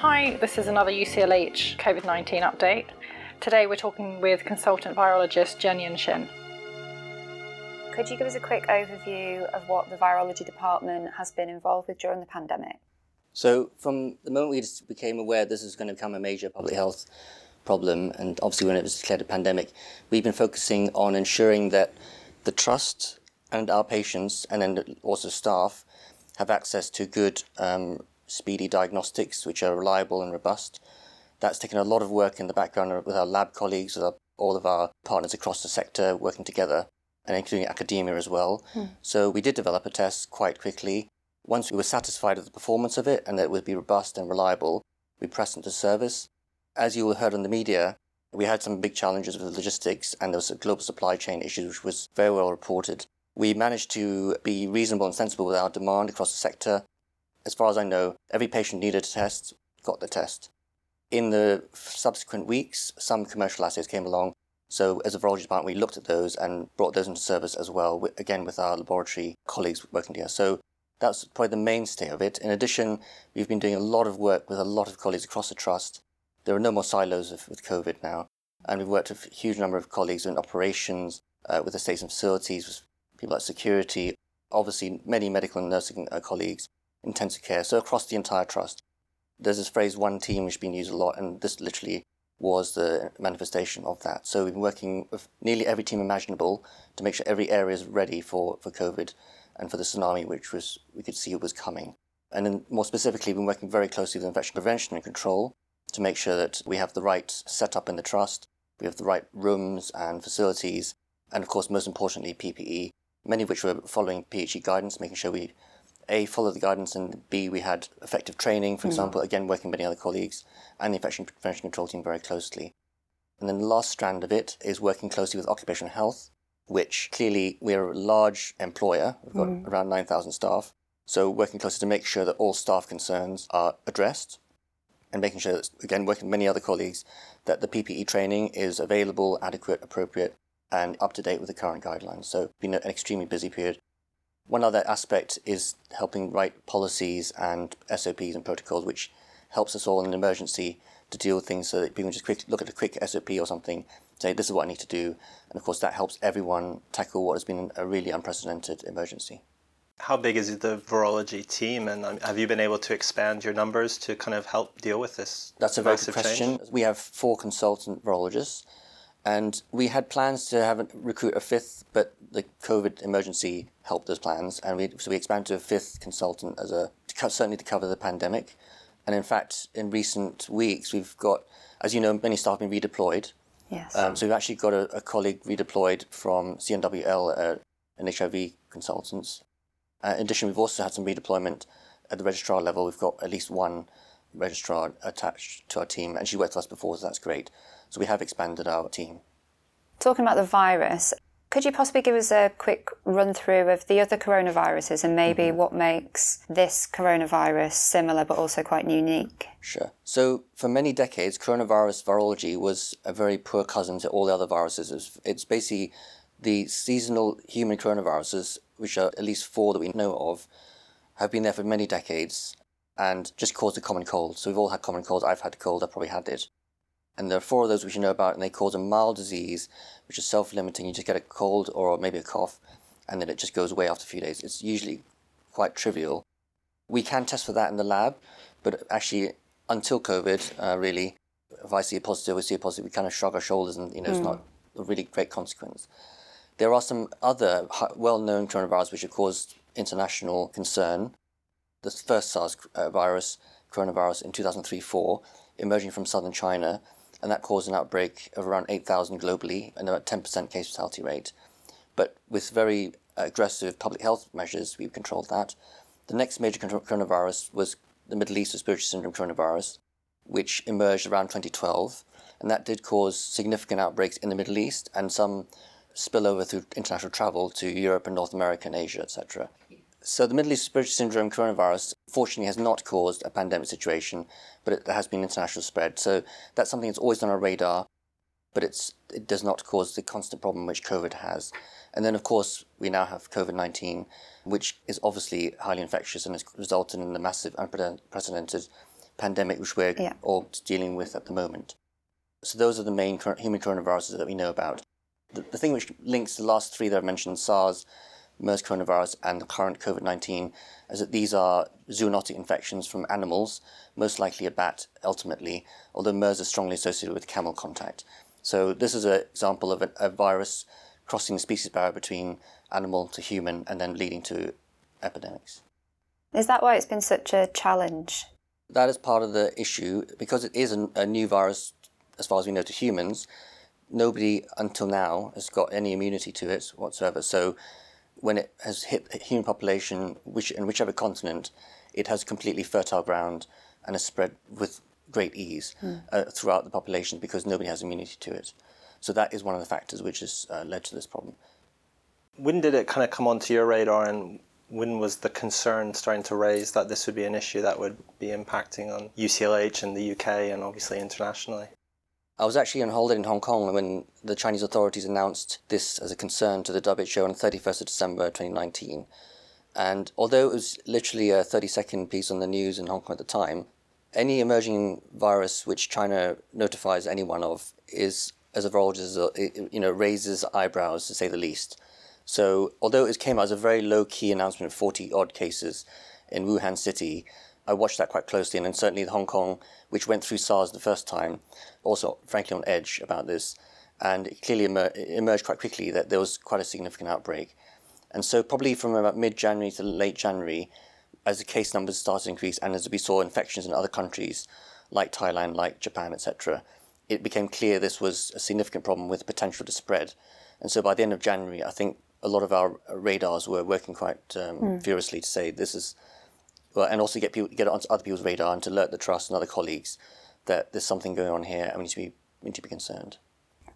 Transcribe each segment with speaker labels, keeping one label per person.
Speaker 1: Hi, this is another UCLH COVID 19 update. Today we're talking with consultant virologist Jianyun Shin.
Speaker 2: Could you give us a quick overview of what the virology department has been involved with during the pandemic?
Speaker 3: So, from the moment we became aware this is going to become a major public health problem, and obviously when it was declared a pandemic, we've been focusing on ensuring that the trust and our patients, and then also staff, have access to good um, speedy diagnostics which are reliable and robust. That's taken a lot of work in the background with our lab colleagues, with our, all of our partners across the sector working together, and including academia as well. Hmm. So we did develop a test quite quickly. Once we were satisfied with the performance of it and that it would be robust and reliable, we pressed into service. As you all heard on the media, we had some big challenges with the logistics and there was a global supply chain issue which was very well reported. We managed to be reasonable and sensible with our demand across the sector as far as I know, every patient needed a test got the test. In the subsequent weeks, some commercial assays came along. So, as a virology department, we looked at those and brought those into service as well, again with our laboratory colleagues working together. So, that's probably the mainstay of it. In addition, we've been doing a lot of work with a lot of colleagues across the trust. There are no more silos with COVID now. And we've worked with a huge number of colleagues in operations, uh, with the states and facilities, with people like security, obviously many medical and nursing uh, colleagues, intensive care, so across the entire trust. There's this phrase one team which has been used a lot, and this literally was the manifestation of that. So we've been working with nearly every team imaginable to make sure every area is ready for, for COVID and for the tsunami, which was we could see was coming. And then more specifically, we've been working very closely with infection prevention and control to make sure that we have the right setup in the trust, we have the right rooms and facilities, and of course, most importantly, PPE, many of which were following PHE guidance, making sure we a, follow the guidance, and B, we had effective training, for mm. example, again, working with many other colleagues and the infection prevention control team very closely. And then the last strand of it is working closely with occupational health, which clearly we're a large employer. We've got mm. around 9,000 staff. So working closely to make sure that all staff concerns are addressed and making sure that, again, working with many other colleagues, that the PPE training is available, adequate, appropriate, and up to date with the current guidelines. So it's been an extremely busy period. One other aspect is helping write policies and SOPs and protocols, which helps us all in an emergency to deal with things so that people just quick look at a quick SOP or something, say this is what I need to do, and of course that helps everyone tackle what has been a really unprecedented emergency.
Speaker 4: How big is the virology team, and um, have you been able to expand your numbers to kind of help deal with this?
Speaker 3: That's a very good question.
Speaker 4: Change?
Speaker 3: We have four consultant virologists, and we had plans to have a, recruit a fifth, but the COVID emergency helped those plans, and we so we expanded to a fifth consultant as a to, certainly to cover the pandemic. And in fact, in recent weeks, we've got, as you know, many staff have been redeployed.
Speaker 2: Yes.
Speaker 3: Um, so we've actually got a, a, colleague redeployed from CNWL, uh, an HIV consultants. Uh, in addition, we've also had some redeployment at the registrar level. We've got at least one registrar attached to our team, and she worked with us before, so that's great. So we have expanded our team.
Speaker 2: Talking about the virus, could you possibly give us a quick run through of the other coronaviruses and maybe mm-hmm. what makes this coronavirus similar but also quite unique?
Speaker 3: Sure. So, for many decades, coronavirus virology was a very poor cousin to all the other viruses. It's basically the seasonal human coronaviruses, which are at least four that we know of, have been there for many decades and just caused a common cold. So, we've all had common colds. I've had a cold, I've probably had it. And there are four of those which you know about, and they cause a mild disease, which is self limiting. You just get a cold or maybe a cough, and then it just goes away after a few days. It's usually quite trivial. We can test for that in the lab, but actually, until COVID, uh, really, if I see a positive, we see a positive, we kind of shrug our shoulders and, you know, mm. it's not a really great consequence. There are some other well known coronaviruses which have caused international concern. The first SARS uh, virus, coronavirus in 2003 4, emerging from southern China, and that caused an outbreak of around 8,000 globally and about 10% case fatality rate. But with very aggressive public health measures, we controlled that. The next major coronavirus was the Middle East respiratory syndrome coronavirus, which emerged around 2012, and that did cause significant outbreaks in the Middle East and some spillover through international travel to Europe and North America and Asia, etc. So the Middle East respiratory syndrome coronavirus fortunately has not caused a pandemic situation, but it, there has been international spread. So that's something that's always on our radar, but it's it does not cause the constant problem which COVID has. And then of course we now have COVID nineteen, which is obviously highly infectious and has resulted in a massive unprecedented pandemic which we're
Speaker 2: Yeah.
Speaker 3: all dealing with at the moment. So those are the main human coronaviruses that we know about. The, the thing which links the last three that I've mentioned, SARS, MERS coronavirus, and the current COVID 19, is that these are zoonotic infections from animals, most likely a bat ultimately, although MERS is strongly associated with camel contact. So this is an example of a, a virus crossing the species barrier between animal to human and then leading to epidemics.
Speaker 2: Is that why it's been such a challenge?
Speaker 3: That is part of the issue because it is a, a new virus, as far as we know, to humans. Nobody until now has got any immunity to it whatsoever. So, when it has hit the human population, which in whichever continent, it has completely fertile ground and has spread with great ease uh, throughout the population because nobody has immunity to it. So that is one of the factors which has uh, led to this problem.
Speaker 4: When did it kind of come onto your radar, and when was the concern starting to raise that this would be an issue that would be impacting on UCLH and the UK and obviously internationally?
Speaker 3: I was actually on holiday in Hong Kong when the Chinese authorities announced this as a concern to the WHO on the 31st of December 2019. And although it was literally a 30 second piece on the news in Hong Kong at the time, any emerging virus which China notifies anyone of is, as a virologist, you know, raises eyebrows to say the least. So although it came out as a very low key announcement of 40 odd cases in Wuhan City, I watched that quite closely, and then certainly Hong Kong, which went through SARS the first time, also frankly on edge about this, and it clearly emer- emerged quite quickly that there was quite a significant outbreak. And so probably from about mid-January to late January, as the case numbers started to increase, and as we saw infections in other countries like Thailand, like Japan, etc., it became clear this was a significant problem with potential to spread. And so by the end of January, I think a lot of our radars were working quite um, furiously to say this is, and also get people get it onto other people's radar and to alert the trust and other colleagues that there's something going on here and we need to be we need to be concerned.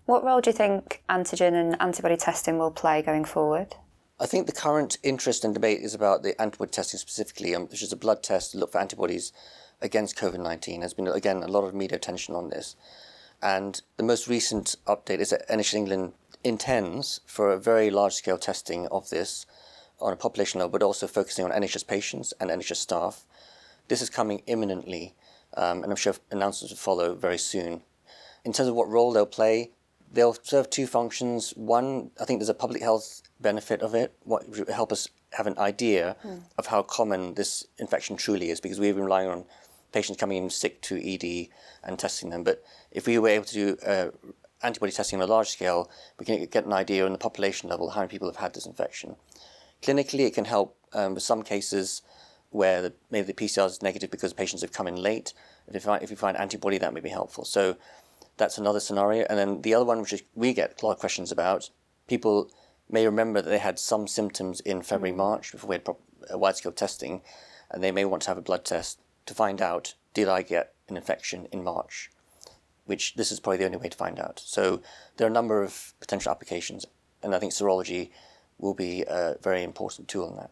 Speaker 2: What role do you think antigen and antibody testing will play going forward?
Speaker 3: I think the current interest and debate is about the antibody testing specifically, um, which is a blood test to look for antibodies against COVID 19. There's been, again, a lot of media attention on this. And the most recent update is that NHS England intends for a very large scale testing of this on a population level, but also focusing on NHS patients and NHS staff. This is coming imminently, um, and I'm sure announcements will follow very soon. In terms of what role they'll play, they'll serve two functions. One, I think there's a public health benefit of it, what would help us have an idea of how common this infection truly is, because we've been relying on patients coming in sick to ED and testing them. But if we were able to do uh, antibody testing on a large scale, we can get an idea on the population level how many people have had this infection. Clinically, it can help um, with some cases where the, maybe the PCR is negative because patients have come in late. If you find, if you find antibody, that may be helpful. So that's another scenario. And then the other one, which is, we get a lot of questions about, people may remember that they had some symptoms in February, March before we had prop- uh, wide-scale testing, and they may want to have a blood test to find out did I get an infection in March, which this is probably the only way to find out. So there are a number of potential applications, and I think serology will be a very important tool in that.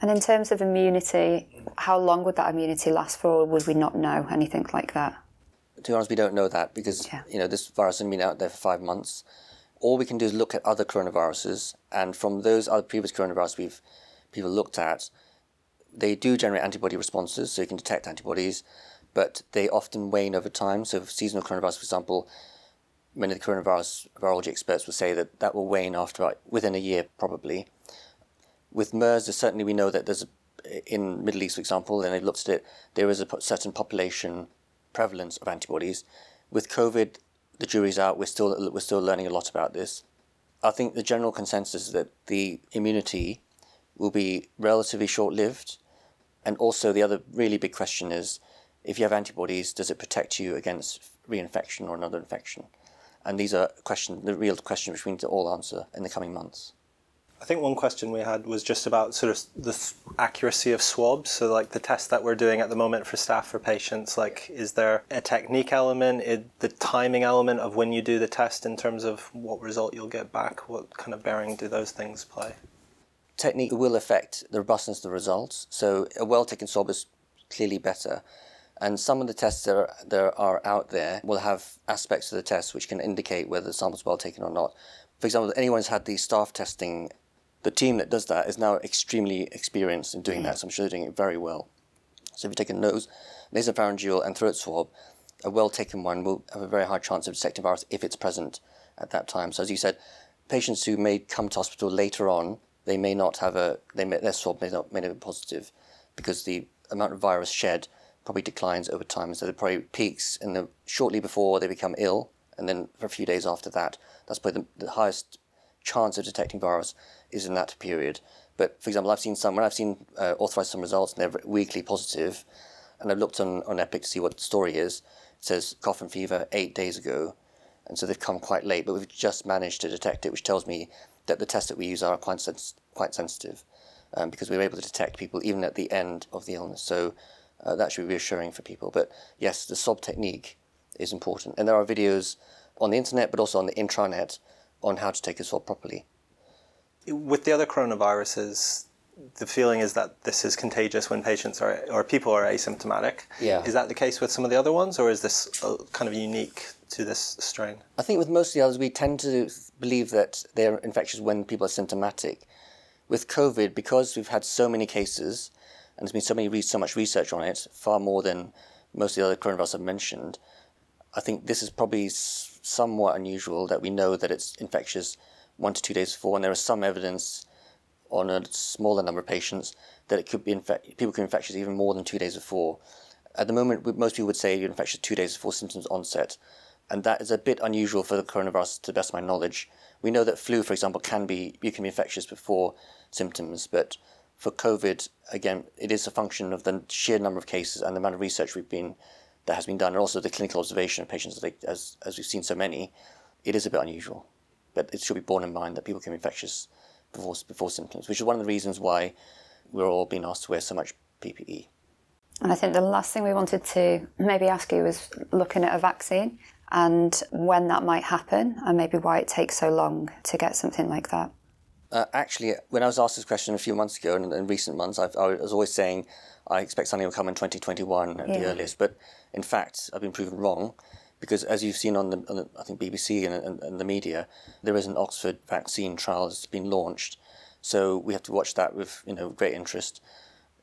Speaker 2: And in terms of immunity, how long would that immunity last for, or would we not know anything like that?
Speaker 3: to be honest, we don't know that because
Speaker 2: Yeah.
Speaker 3: you know this virus has been out there for five months. All we can do is look at other coronaviruses, and from those other previous coronaviruses we've people looked at, they do generate antibody responses, so you can detect antibodies, but they often wane over time. So, seasonal coronavirus, for example, many of the coronavirus virology experts will say that that will wane after within a year, probably. With MERS, certainly we know that there's a, in Middle East, for example, and they've looked at it. There is a certain population prevalence of antibodies. With COVID, the jury's out. We're still we're still learning a lot about this. I think the general consensus is that the immunity will be relatively short-lived, and also the other really big question is, if you have antibodies, does it protect you against reinfection or another infection? And these are questions, the real questions which we need to all answer in the coming months.
Speaker 4: I think one question we had was just about sort of the th- accuracy of swabs. So, like the test that we're doing at the moment for staff for patients, like is there a technique element, the timing element of when you do the test in terms of what result you'll get back? What kind of bearing do those things play?
Speaker 3: technique will affect the robustness of the results. So a well-taken swab is clearly better. And some of the tests that are, that are out there will have aspects of the test which can indicate whether the sample's well taken or not. For example, if anyone's had the staff testing, the team that does that is now extremely experienced in doing mm. that. So I'm sure they're doing it very well. So if you take a nose, nasopharyngeal and throat swab, a well taken one will have a very high chance of detecting virus if it's present at that time. So, as you said, patients who may come to hospital later on, they may not have a, they may, their swab may not, may not be positive because the amount of virus shed probably declines over time. So, it probably peaks in the, shortly before they become ill, and then for a few days after that. That's probably the, the highest chance of detecting virus is in that period. But for example, I've seen some, when I've seen uh, authorized some results and they're weakly positive, and I've looked on, on Epic to see what the story is, it says cough and fever eight days ago. And so they've come quite late, but we've just managed to detect it, which tells me that the tests that we use are quite, sens- quite sensitive um, because we were able to detect people even at the end of the illness. So uh, that should be reassuring for people. But yes, the sob technique is important. And there are videos on the internet, but also on the intranet on how to take a swab properly.
Speaker 4: With the other coronaviruses, the feeling is that this is contagious when patients are or people are asymptomatic.
Speaker 3: Yeah.
Speaker 4: Is that the case with some of the other ones, or is this uh, kind of unique to this strain?
Speaker 3: I think with most of the others, we tend to believe that they're infectious when people are symptomatic. With COVID, because we've had so many cases and there's been so many so much research on it, far more than most of the other coronavirus I've mentioned, I think this is probably somewhat unusual that we know that it's infectious one to two days before, and there is some evidence on a smaller number of patients that it could be infect- people could be infectious even more than two days before. At the moment, most people would say you're infectious two days before symptoms onset, and that is a bit unusual for the coronavirus to the best of my knowledge. We know that flu, for example, can be you can be infectious before symptoms, but for COVID, again, it is a function of the sheer number of cases and the amount of research we've been that has been done, and also the clinical observation of patients. Like, as as we've seen so many, it is a bit unusual, but it should be borne in mind that people can be infectious before before symptoms, which is one of the reasons why we're all being asked to wear so much. PPE.
Speaker 2: And I think the last thing we wanted to maybe ask you was looking at a vaccine and when that might happen and maybe why it takes so long to get something like that.
Speaker 3: Uh, actually, when I was asked this question a few months ago, and in recent months, I've, I was always saying I expect something will come in 2021 at the earliest. But in fact, I've been proven wrong because, as you've seen on the, on the I think BBC and, and, and the media, there is an Oxford vaccine trial that's been launched. So we have to watch that with you know great interest.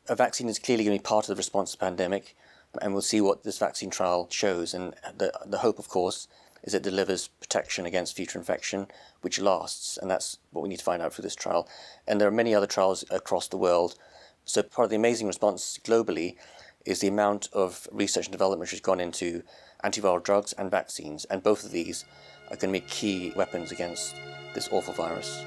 Speaker 3: A vaccine is clearly going to be part of the response to the pandemic, and we'll see what this vaccine trial shows. And the the hope, of course, is it delivers protection against future infection, which lasts, and that's what we need to find out through this trial. And there are many other trials across the world. So part of the amazing response globally is the amount of research and development which has gone into antiviral drugs and vaccines, and both of these are going to be key weapons against this awful virus.